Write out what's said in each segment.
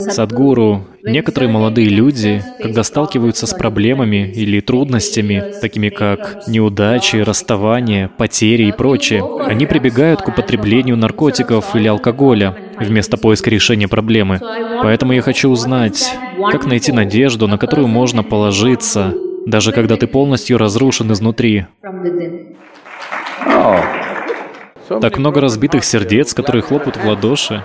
Садгуру, некоторые молодые люди, когда сталкиваются с проблемами или трудностями, такими как неудачи, расставания, потери и прочее, они прибегают к употреблению наркотиков или алкоголя вместо поиска решения проблемы. Поэтому я хочу узнать, как найти надежду, на которую можно положиться, даже когда ты полностью разрушен изнутри. Так много разбитых сердец, которые хлопают в ладоши.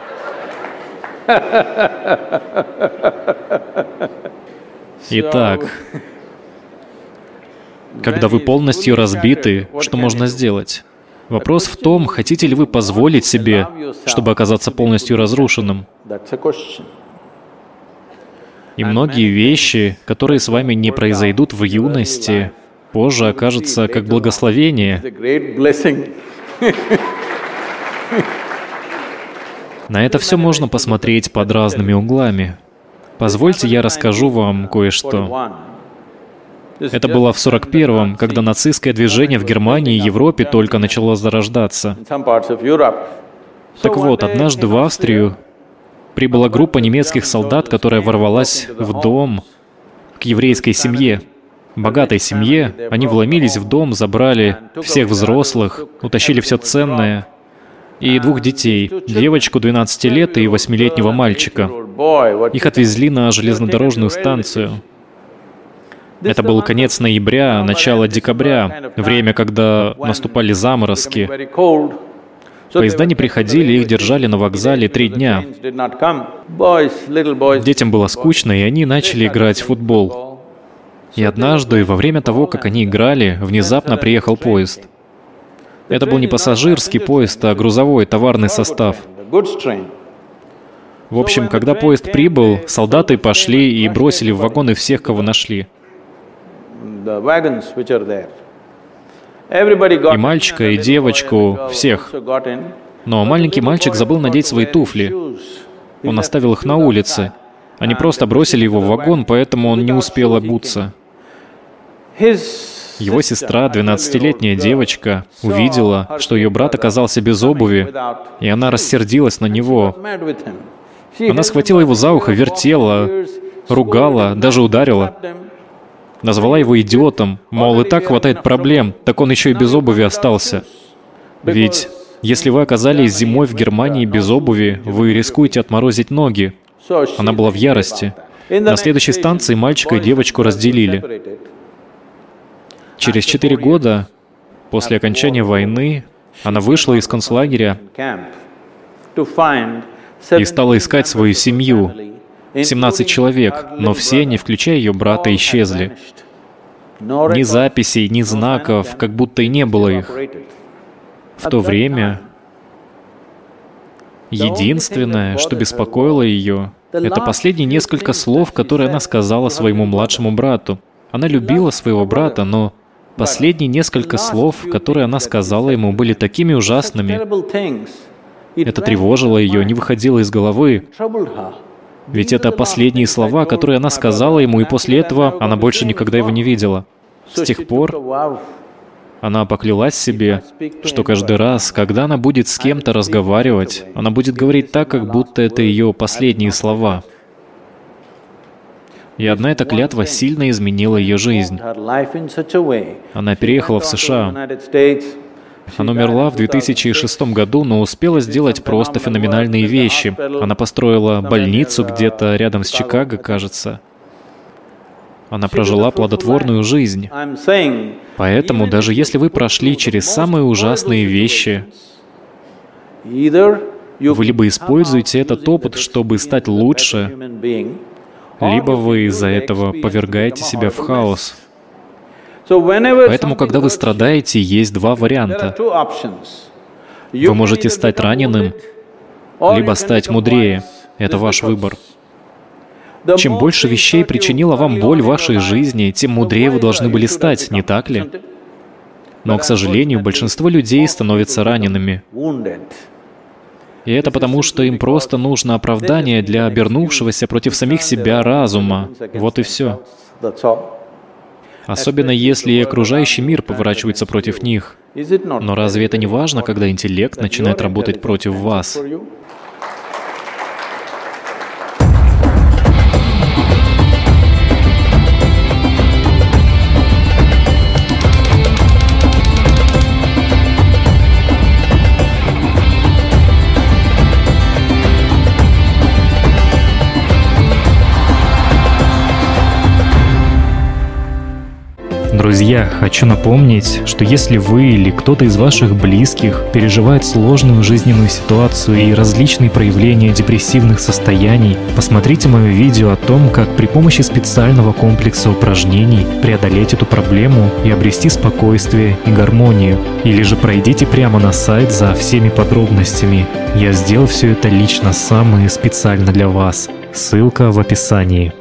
Итак, когда вы полностью разбиты, что можно сделать? Вопрос в том, хотите ли вы позволить себе, чтобы оказаться полностью разрушенным. И многие вещи, которые с вами не произойдут в юности, позже окажутся как благословение. На это все можно посмотреть под разными углами. Позвольте, я расскажу вам кое-что. Это было в 41-м, когда нацистское движение в Германии и Европе только начало зарождаться. Так вот, однажды в Австрию прибыла группа немецких солдат, которая ворвалась в дом к еврейской семье. Богатой семье. Они вломились в дом, забрали всех взрослых, утащили все ценное, и двух детей, девочку 12 лет и 8-летнего мальчика. Их отвезли на железнодорожную станцию. Это был конец ноября, начало декабря, время, когда наступали заморозки. Поезда не приходили, их держали на вокзале три дня. Детям было скучно, и они начали играть в футбол. И однажды, во время того, как они играли, внезапно приехал поезд. Это был не пассажирский поезд, а грузовой товарный состав. В общем, когда поезд прибыл, солдаты пошли и бросили в вагоны всех, кого нашли. И мальчика, и девочку, всех. Но маленький мальчик забыл надеть свои туфли. Он оставил их на улице. Они просто бросили его в вагон, поэтому он не успел обуться. Его сестра, 12-летняя девочка, увидела, что ее брат оказался без обуви, и она рассердилась на него. Она схватила его за ухо, вертела, ругала, даже ударила. Назвала его идиотом, мол, и так хватает проблем, так он еще и без обуви остался. Ведь если вы оказались зимой в Германии без обуви, вы рискуете отморозить ноги. Она была в ярости. На следующей станции мальчика и девочку разделили. Через четыре года после окончания войны она вышла из концлагеря и стала искать свою семью. 17 человек, но все, не включая ее брата, исчезли. Ни записей, ни знаков, как будто и не было их. В то время единственное, что беспокоило ее, это последние несколько слов, которые она сказала своему младшему брату. Она любила своего брата, но Последние несколько слов, которые она сказала ему, были такими ужасными. Это тревожило ее, не выходило из головы. Ведь это последние слова, которые она сказала ему, и после этого она больше никогда его не видела. С тех пор она поклялась себе, что каждый раз, когда она будет с кем-то разговаривать, она будет говорить так, как будто это ее последние слова. И одна эта клятва сильно изменила ее жизнь. Она переехала в США. Она умерла в 2006 году, но успела сделать просто феноменальные вещи. Она построила больницу где-то рядом с Чикаго, кажется. Она прожила плодотворную жизнь. Поэтому даже если вы прошли через самые ужасные вещи, вы либо используете этот опыт, чтобы стать лучше, либо вы из-за этого повергаете себя в хаос. Поэтому, когда вы страдаете, есть два варианта. Вы можете стать раненым, либо стать мудрее. Это ваш выбор. Чем больше вещей причинило вам боль в вашей жизни, тем мудрее вы должны были стать, не так ли? Но, к сожалению, большинство людей становятся ранеными. И это потому, что им просто нужно оправдание для обернувшегося против самих себя разума. Вот и все. Особенно если и окружающий мир поворачивается против них. Но разве это не важно, когда интеллект начинает работать против вас? Друзья, хочу напомнить, что если вы или кто-то из ваших близких переживает сложную жизненную ситуацию и различные проявления депрессивных состояний, посмотрите мое видео о том, как при помощи специального комплекса упражнений преодолеть эту проблему и обрести спокойствие и гармонию. Или же пройдите прямо на сайт за всеми подробностями. Я сделал все это лично сам и специально для вас. Ссылка в описании.